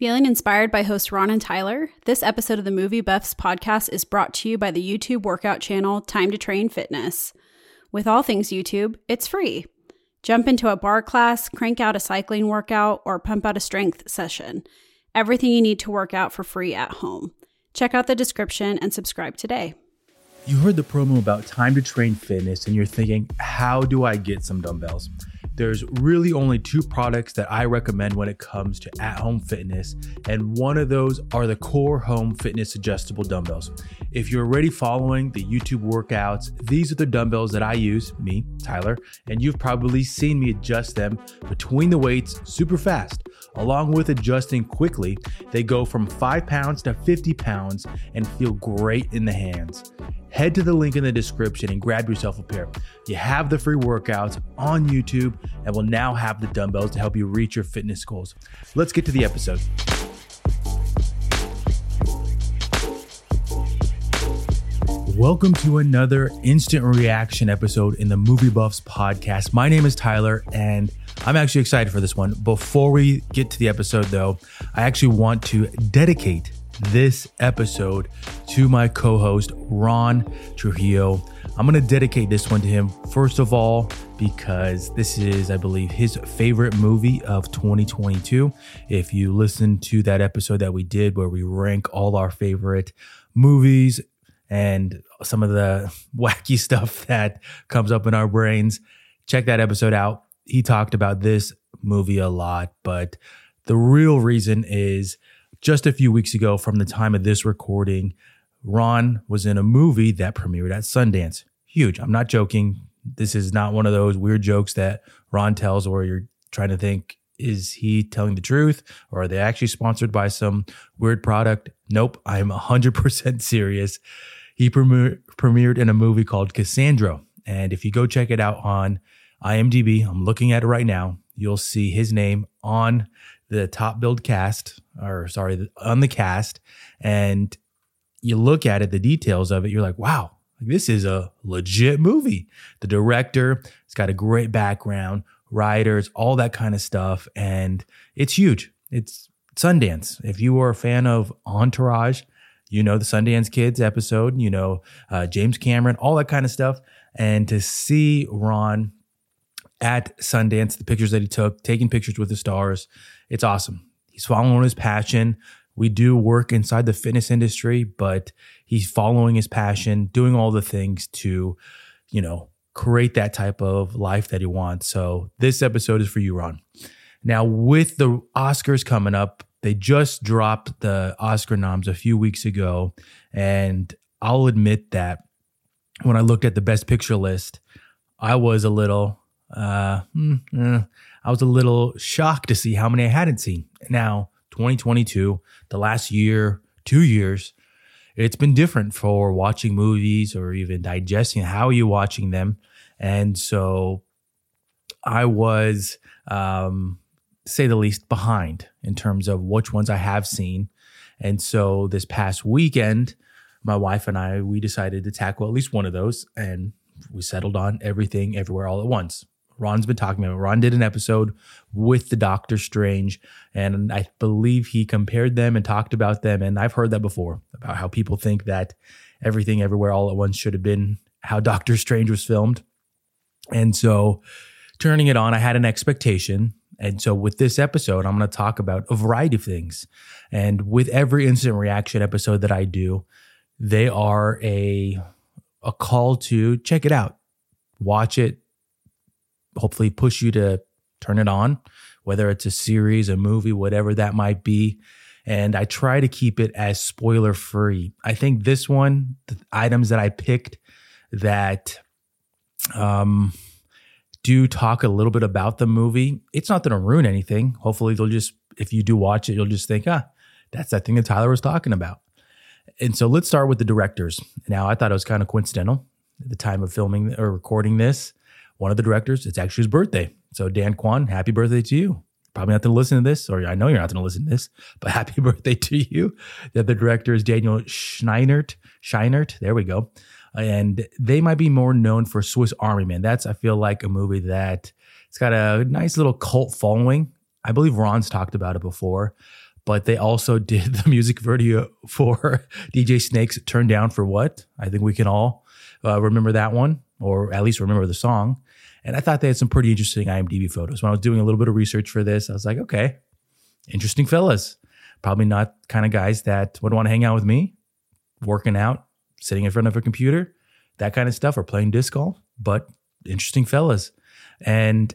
Feeling inspired by hosts Ron and Tyler? This episode of the Movie Buffs podcast is brought to you by the YouTube workout channel Time to Train Fitness. With all things YouTube, it's free. Jump into a barre class, crank out a cycling workout, or pump out a strength session. Everything you need to work out for free at home. Check out the description and subscribe today. You heard the promo about Time to Train Fitness and you're thinking, how do I get some dumbbells? There's really only two products that I recommend when it comes to at home fitness, and one of those are the Core Home Fitness Adjustable Dumbbells. If you're already following the YouTube workouts, these are the dumbbells that I use, me, Tyler, and you've probably seen me adjust them between the weights super fast. Along with adjusting quickly, they go from 5 pounds to 50 pounds and feel great in the hands. Head to the link in the description and grab yourself a pair. You have the free workouts on YouTube and will now have the dumbbells to help you reach your fitness goals. Let's get to the episode. Welcome to another instant reaction episode in the Movie Buffs podcast. My name is Tyler, and I'm actually excited for this one. Before we get to the episode, though, I actually want to dedicate this episode to my co host, Ron Trujillo. I'm going to dedicate this one to him, first of all, because this is, I believe, his favorite movie of 2022. If you listen to that episode that we did where we rank all our favorite movies and some of the wacky stuff that comes up in our brains, check that episode out. He talked about this movie a lot, but the real reason is just a few weeks ago, from the time of this recording, Ron was in a movie that premiered at Sundance. Huge. I'm not joking. This is not one of those weird jokes that Ron tells where you're trying to think, is he telling the truth or are they actually sponsored by some weird product? Nope. I'm 100% serious. He premier- premiered in a movie called Cassandra. And if you go check it out on IMDb, I'm looking at it right now, you'll see his name on the top billed cast, or sorry, on the cast, and you look at it, the details of it, you're like, wow, this is a legit movie. The director, it's got a great background, writers, all that kind of stuff, and it's huge. It's Sundance. If you are a fan of Entourage, you know the Sundance Kids episode, you know uh, James Cameron, all that kind of stuff, and to see Ron at Sundance, the pictures that he took, taking pictures with the stars, it's awesome. He's following his passion. We do work inside the fitness industry, but he's following his passion, doing all the things to, you know, create that type of life that he wants. So this episode is for you, Ron. Now, with the Oscars coming up, they just dropped the Oscar noms a few weeks ago. And I'll admit that when I looked at the best picture list, I was a little, uh, mm, eh, I was a little shocked to see how many I hadn't seen. Now, 2022, the last year, two years, it's been different for watching movies or even digesting. How are you watching them? And so I was, um, say the least, behind in terms of which ones I have seen. And so this past weekend, my wife and I, we decided to tackle at least one of those and we settled on everything everywhere all at once. Ron's been talking about. Ron did an episode with the Doctor Strange, and I believe he compared them and talked about them. And I've heard that before about how people think that everything everywhere all at once should have been how Doctor Strange was filmed. And so turning it on, I had an expectation. And so with this episode, I'm going to talk about a variety of things. And with every instant reaction episode that I do, they are a a call to check it out. Watch it, hopefully push you to turn it on, whether it's a series, a movie, whatever that might be. And I try to keep it as spoiler free. I think this one, the items that I picked that um, do talk a little bit about the movie, it's not going to ruin anything. Hopefully, they'll just, if you do watch it, you'll just think, ah, that's that thing that Tyler was talking about. And so let's start with the directors. Now, I thought it was kind of coincidental at the time of filming or recording this one of the directors, it's actually his birthday. So Dan Kwan, happy birthday to you. Probably not going to listen to this, or I know you're not going to listen to this, but happy birthday to you. The other director is Daniel Scheinert. Scheinert, there we go. And they might be more known for Swiss Army Man. That's, I feel like, a movie that it's got a nice little cult following. I believe Ron's talked about it before, but they also did the music video for DJ Snake's Turn Down for What? I think we can all uh, remember that one, or at least remember the song. And I thought they had some pretty interesting IMDb photos. When I was doing a little bit of research for this, I was like, okay, interesting fellas. Probably not kind of guys that would want to hang out with me, working out, sitting in front of a computer, that kind of stuff, or playing disc golf, but interesting fellas. And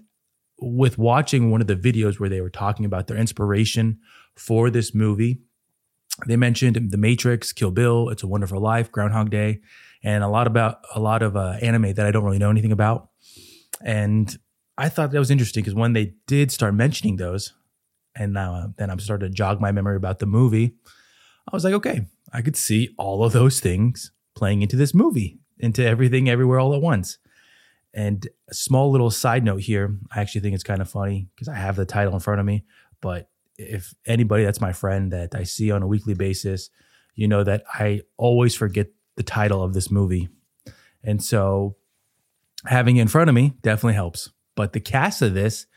with watching one of the videos where they were talking about their inspiration for this movie, they mentioned The Matrix, Kill Bill, It's a Wonderful Life, Groundhog Day, and a lot about a lot of uh, anime that I don't really know anything about. And I thought that was interesting because when they did start mentioning those, and now uh, then I'm starting to jog my memory about the movie, I was like, okay, I could see all of those things playing into this movie, into everything, everywhere, all at once. And a small little side note here, I actually think it's kind of funny because I have the title in front of me. But if anybody that's my friend that I see on a weekly basis, you know that I always forget the title of this movie. And so having it in front of me definitely helps. But the cast of this,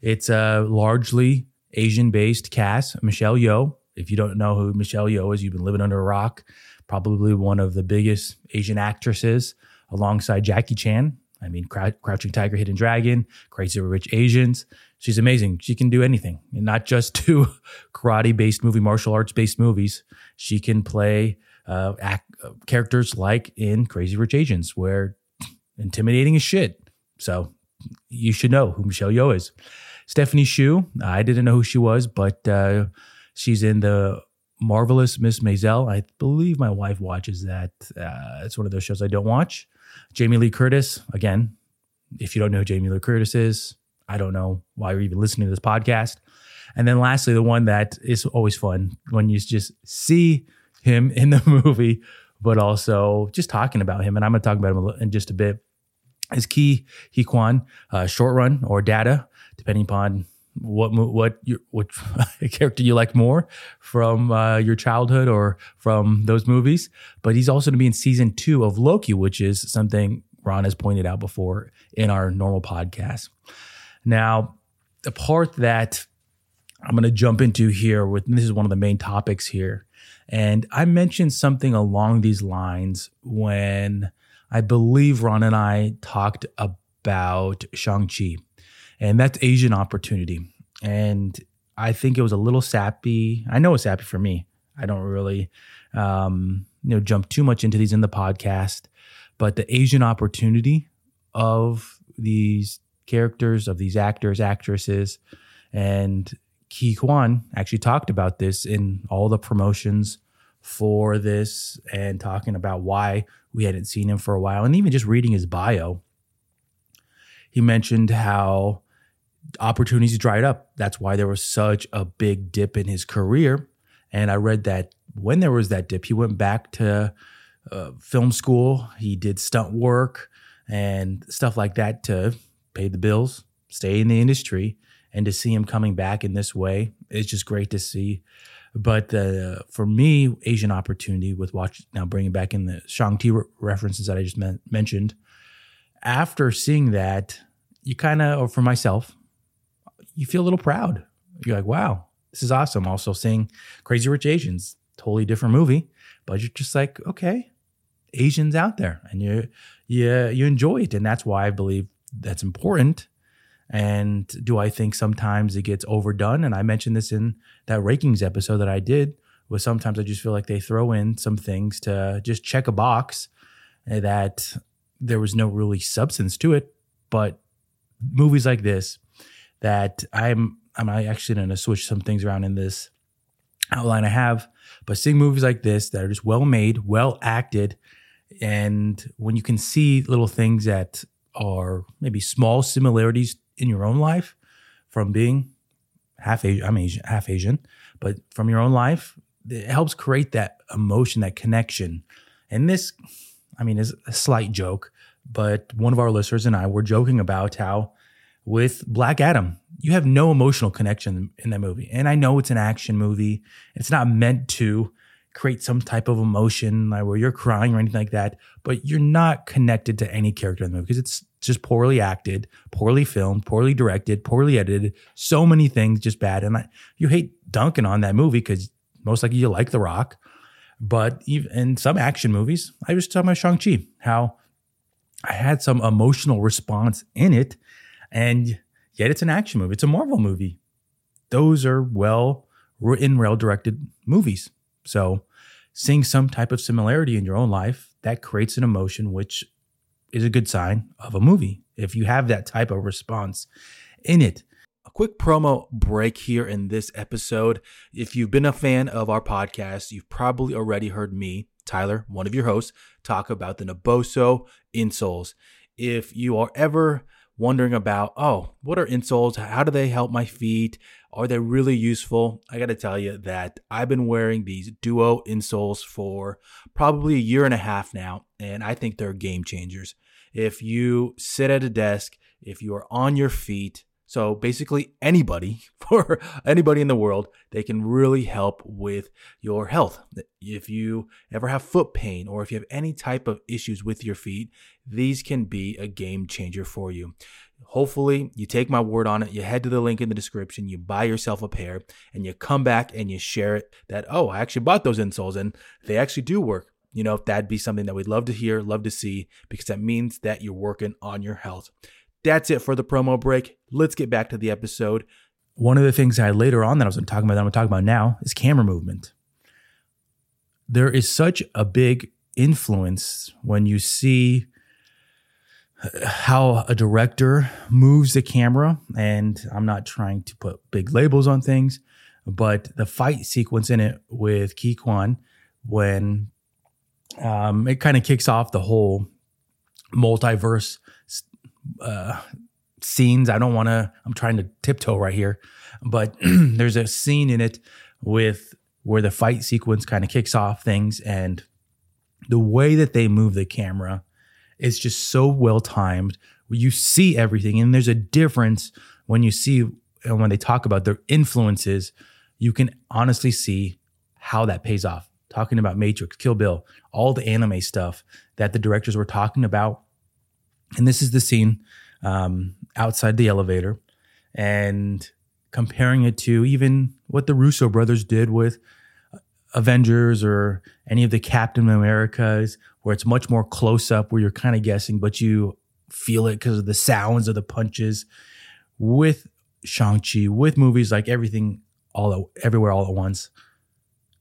it's a largely Asian based cast. Michelle Yeoh. If you don't know who Michelle Yeoh is, you've been living under a rock. Probably one of the biggest Asian actresses alongside Jackie Chan. I mean, Crouching Tiger, Hidden Dragon, Crazy Rich Asians. She's amazing. She can do anything, and not just do karate based movie, martial arts based movies. She can play uh, act, uh, characters like in Crazy Rich Asians, where intimidating as shit. So you should know who Michelle Yeoh is. Stephanie Hsu, I didn't know who she was, but uh, she's in the Marvelous Miss Maisel. I believe my wife watches that. Uh, it's one of those shows I don't watch. Jamie Lee Curtis, again, if you don't know who Jamie Lee Curtis is, I don't know why you're even listening to this podcast. And then lastly, the one that is always fun when you just see him in the movie, but also just talking about him. And I'm going to talk about him in just a bit. Is Ke Huy Quan, uh, Short Round or Data, depending upon what what your what character you like more from uh, your childhood or from those movies. But he's also going to be in season two of Loki, which is something Ron has pointed out before in our normal podcast. Now, the part that I'm going to jump into here with this is one of the main topics here, and I mentioned something along these lines when I believe Ron and I talked about Shang Chi and that's Asian opportunity. And I think it was a little sappy. I know it's sappy for me. I don't really, um, you know, jump too much into these in the podcast, but the Asian opportunity of these characters, of these actors, actresses, and Ke Quan actually talked about this in all the promotions for this and talking about why we hadn't seen him for a while. And even just reading his bio, he mentioned how opportunities dried up. That's why there was such a big dip in his career. And I read that when there was that dip, he went back to uh, film school. He did stunt work and stuff like that to pay the bills, stay in the industry. And to see him coming back in this way, it's just great to see. But uh, for me, Asian opportunity with watch now bringing back in the Shang-Chi re- references that I just men- mentioned. After seeing that, you kind of, or for myself, you feel a little proud. You're like, wow, this is awesome. Also seeing Crazy Rich Asians, totally different movie, but you're just like, okay, Asians out there, and you you you enjoy it, and that's why I believe that's important. And do I think sometimes it gets overdone? And I mentioned this in that rankings episode that I did. Was sometimes I just feel like they throw in some things to just check a box that there was no really substance to it. But movies like this, that I'm I'm actually going to switch some things around in this outline I have. But seeing movies like this that are just well made, well acted, and when you can see little things that are maybe small similarities in your own life from being half Asian, I'm Asian, half Asian, but from your own life, it helps create that emotion, that connection. And this, I mean, is a slight joke, but one of our listeners and I were joking about how with Black Adam. You have no emotional connection in that movie. And I know it's an action movie. It's not meant to create some type of emotion like where you're crying or anything like that, but you're not connected to any character in the movie because it's just poorly acted, poorly filmed, poorly directed, poorly edited. So many things just bad. And I, you hate dunking on that movie because most likely you like The Rock. But even in some action movies, I was talking about Shang-Chi, how I had some emotional response in it. And yet it's an action movie, it's a Marvel movie. Those are well written, well directed movies. So seeing some type of similarity in your own life, that creates an emotion, which is a good sign of a movie. If you have that type of response in it. A quick promo break here in this episode. If you've been a fan of our podcast, you've probably already heard me, Tyler, one of your hosts, talk about the Naboso insoles. If you are ever wondering about, oh, what are insoles? How do they help my feet? Are they really useful? I got to tell you that I've been wearing these Duo insoles for probably a year and a half now, and I think they're game changers. If you sit at a desk, if you are on your feet, so basically anybody for anybody in the world, they can really help with your health. If you ever have foot pain or if you have any type of issues with your feet, these can be a game changer for you. Hopefully, you take my word on it. You head to the link in the description, you buy yourself a pair, and you come back and you share it that, oh, I actually bought those insoles and they actually do work. You know, that'd be something that we'd love to hear, love to see, because that means that you're working on your health. That's it for the promo break. Let's get back to the episode. One of the things I later on that I was going to talk about, that I'm going to talk about now, is camera movement. There is such a big influence when you see how a director moves the camera. And I'm not trying to put big labels on things, but the fight sequence in it with Ke Quan, when um, it kind of kicks off the whole multiverse uh, scenes. I don't want to, I'm trying to tiptoe right here, but there's a scene in it with where the fight sequence kind of kicks off things and the way that they move the camera is just so well timed. You see everything, and there's a difference when you see and when they talk about their influences. You can honestly see how that pays off. Talking about Matrix, Kill Bill, all the anime stuff that the directors were talking about and this is the scene um, outside the elevator and comparing it to even what the Russo brothers did with Avengers or any of the Captain Americas, where it's much more close up, where you're kind of guessing, but you feel it because of the sounds of the punches. With Shang-Chi, with movies like everything all everywhere all at once,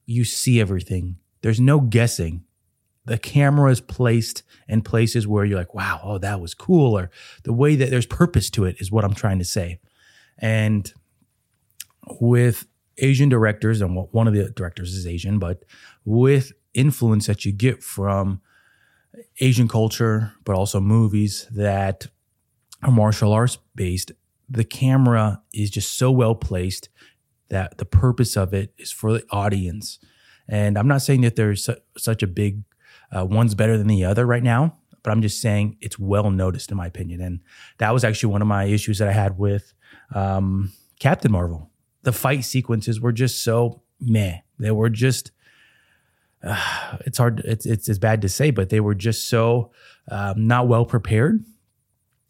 you see everything. There's no guessing the camera is placed in places where you're like, wow, oh, that was cool. Or the way that there's purpose to it is what I'm trying to say. And with Asian directors, and one of the directors is Asian, but with influence that you get from Asian culture, but also movies that are martial arts based, the camera is just so well placed that the purpose of it is for the audience. And I'm not saying that there's su- such a big uh, one's better than the other right now, but I'm just saying it's well noticed in my opinion. And that was actually one of my issues that I had with um, Captain Marvel. The fight sequences were just so meh. They were just. It's hard. It's it's as bad to say, but they were just so um, not well prepared,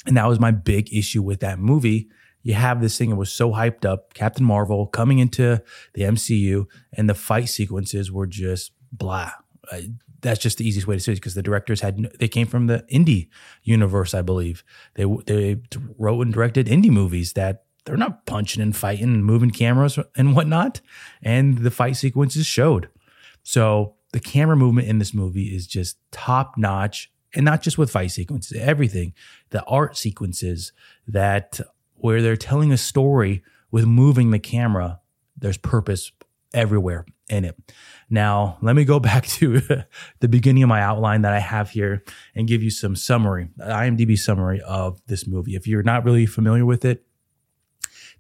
and that was my big issue with that movie. You have this thing that was so hyped up, Captain Marvel coming into the MCU, and the fight sequences were just blah that's just the easiest way to say it because the directors had they came from the indie universe, I believe. They they wrote and directed indie movies that they're not punching and fighting and moving cameras and whatnot, and the fight sequences showed. So the camera movement in this movie is just top notch, and not just with fight sequences, everything. The art sequences that where they're telling a story with moving the camera. There's purpose everywhere in it. Now, let me go back to the beginning of my outline that I have here and give you some summary, IMDb summary of this movie. If you're not really familiar with it,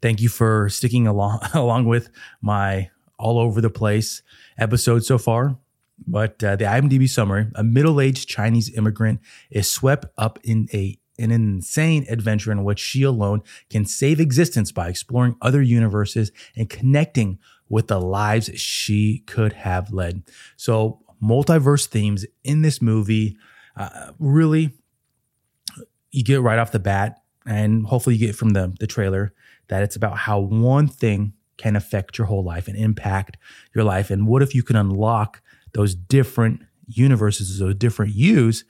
thank you for sticking along along with my all over the place episode so far. But uh, the IMDb summary: a middle-aged Chinese immigrant is swept up in a an insane adventure in which she alone can save existence by exploring other universes and connecting with the lives she could have led. So, multiverse themes in this movie uh, really you get right off the bat and hopefully you get from the the trailer that it's about how one thing can affect your whole life and impact your life and what if you can unlock those different universes those different yous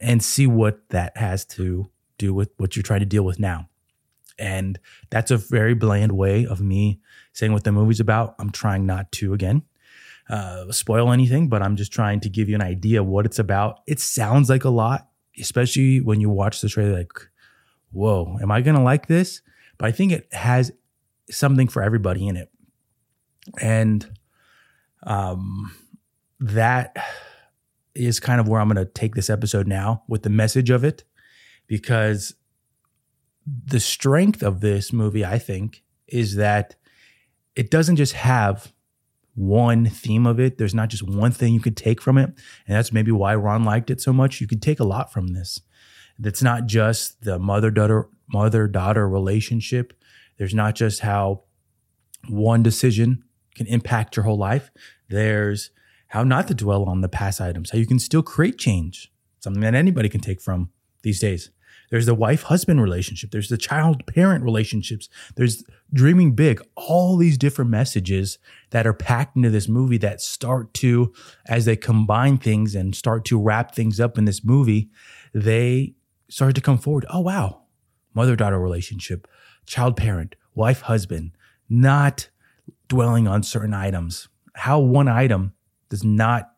and see what that has to do with what you're trying to deal with now and that's a very bland way of me saying what the movie's about i'm trying not to again uh, spoil anything but i'm just trying to give you an idea what it's about it sounds like a lot especially when you watch the trailer like whoa, am I going to like this? But I think it has something for everybody in it. And um, that is kind of where I'm going to take this episode now with the message of it, because the strength of this movie, I think, is that it doesn't just have one theme of it. There's not just one thing you could take from it. And that's maybe why Ron liked it so much. You could take a lot from this. That's not just the mother daughter mother daughter relationship. There's not just how one decision can impact your whole life. There's how not to dwell on the past items, how you can still create change, something that anybody can take from these days. There's the wife husband relationship. There's the child parent relationships. There's dreaming big. All these different messages that are packed into this movie that start to, as they combine things and start to wrap things up in this movie, they started to come forward. Oh, wow. Mother daughter relationship, child parent, wife husband, not dwelling on certain items. How one item does not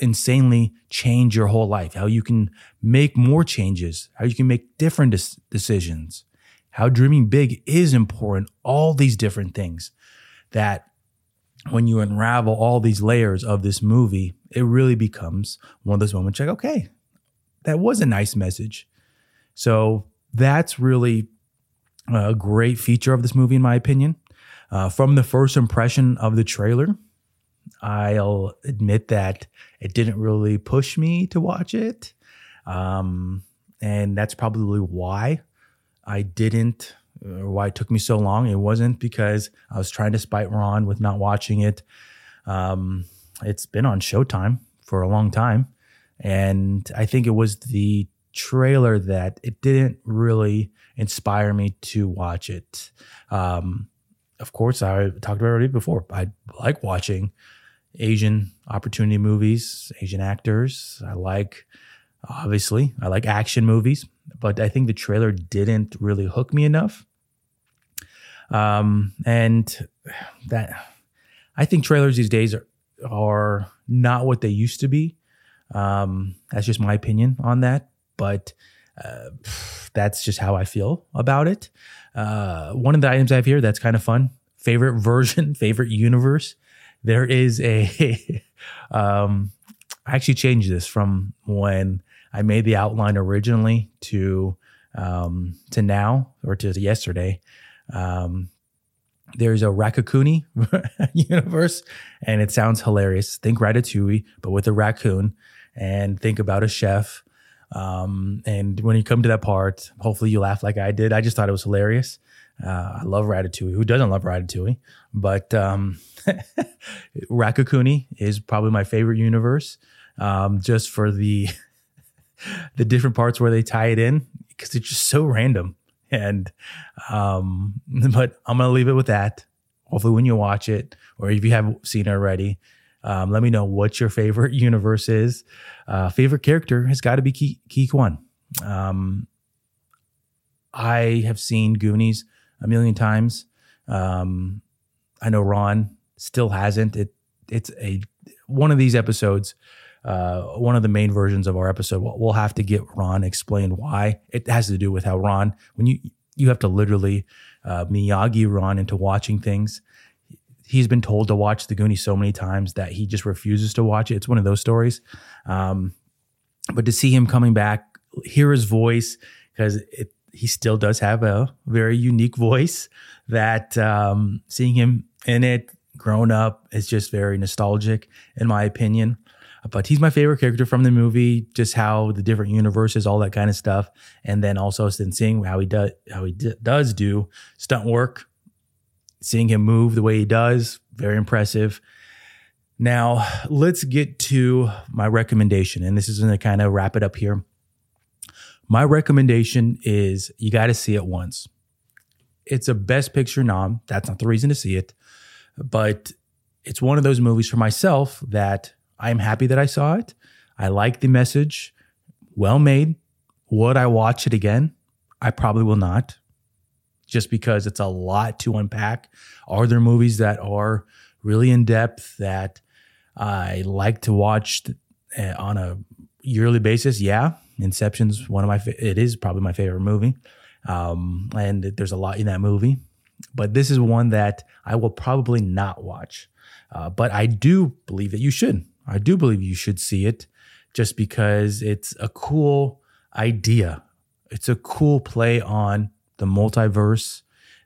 insanely change your whole life, how you can make more changes, how you can make different des- decisions, how dreaming big is important, all these different things that when you unravel all these layers of this movie, it really becomes one of those moments like, okay, that was a nice message. So that's really a great feature of this movie, in my opinion. Uh, from the first impression of the trailer, I'll admit that it didn't really push me to watch it. Um, and that's probably why I didn't, or why it took me so long. It wasn't because I was trying to spite Ron with not watching it. Um, it's been on Showtime for a long time. And I think it was the trailer that it didn't really inspire me to watch it. Um, of course, I talked about it already before. I like watching Asian opportunity movies, Asian actors. I like, obviously, I like action movies, but I think the trailer didn't really hook me enough. Um, and that, I think trailers these days are, are not what they used to be. Um, that's just my opinion on that, but uh, that's just how I feel about it. Uh, one of the items I have here that's kind of fun favorite version, favorite universe. There is a, um, I actually changed this from when I made the outline originally to um, to now or to yesterday. Um, there's a Raccacoonie universe, and it sounds hilarious. Think Ratatouille, but with a raccoon and think about a chef. Um, and when you come to that part, hopefully you laugh like I did. I just thought it was hilarious. Uh, I love Ratatouille. Who doesn't love Ratatouille? But um, Raccacoonie is probably my favorite universe, um, just for the the different parts where they tie it in because it's just so random. And um, but I'm gonna leave it with that. Hopefully, when you watch it, or if you have seen it already, um, let me know what your favorite universe is. Uh, favorite character has got to be Ke Quan. Um, I have seen Goonies a million times. Um, I know Ron still hasn't. It it's a one of these episodes. Uh, one of the main versions of our episode. We'll, we'll have to get Ron explain why. It has to do with how Ron, when you you have to literally uh, Miyagi Ron into watching things he's been told to watch the Goonies so many times that he just refuses to watch it. It's one of those stories. Um, but to see him coming back, hear his voice, because he still does have a very unique voice. That um, seeing him in it, grown up, is just very nostalgic, in my opinion. But he's my favorite character from the movie, just how the different universes, all that kind of stuff, and then also then seeing how he does how he d- does do stunt work seeing him move the way he does, very impressive. Now, let's get to my recommendation. And this is going to kind of wrap it up here. My recommendation is you got to see it once. It's a best picture nom. That's not the reason to see it, but it's one of those movies for myself that I'm happy that I saw it. I like the message. Well made. Would I watch it again? I probably will not, just because it's a lot to unpack. Are there movies that are really in depth that I like to watch uh, on a yearly basis? Yeah, Inception's one of my. It is probably my favorite movie, um, and there's a lot in that movie. But this is one that I will probably not watch. Uh, but I do believe that you should. I do believe you should see it, just because it's a cool idea. It's a cool play on the multiverse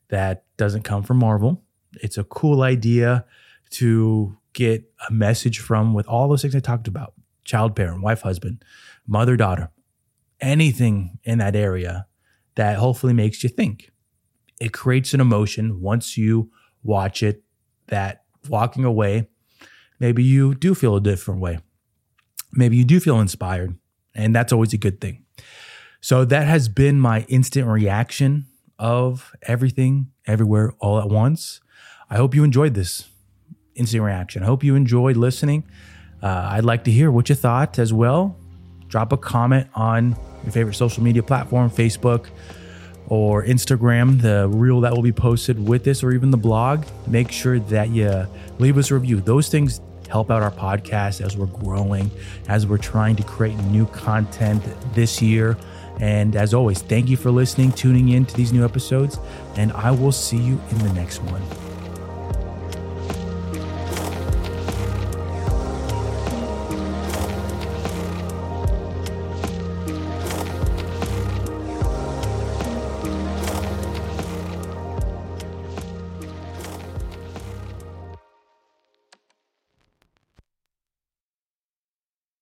that doesn't come from Marvel. It's a cool idea to get a message from with all those things I talked about child parent, wife, husband, mother, daughter, anything in that area that hopefully makes you think. It creates an emotion once you watch it that walking away, maybe you do feel a different way. Maybe you do feel inspired, and that's always a good thing. So that has been my instant reaction of everything, everywhere, all at once. I hope you enjoyed this instant reaction. I hope you enjoyed listening. Uh, I'd like to hear what you thought as well. Drop a comment on your favorite social media platform, Facebook or Instagram, the reel that will be posted with this, or even the blog. Make sure that you leave us a review. Those things help out our podcast as we're growing, as we're trying to create new content this year. And as always, thank you for listening, tuning in to these new episodes, and I will see you in the next one.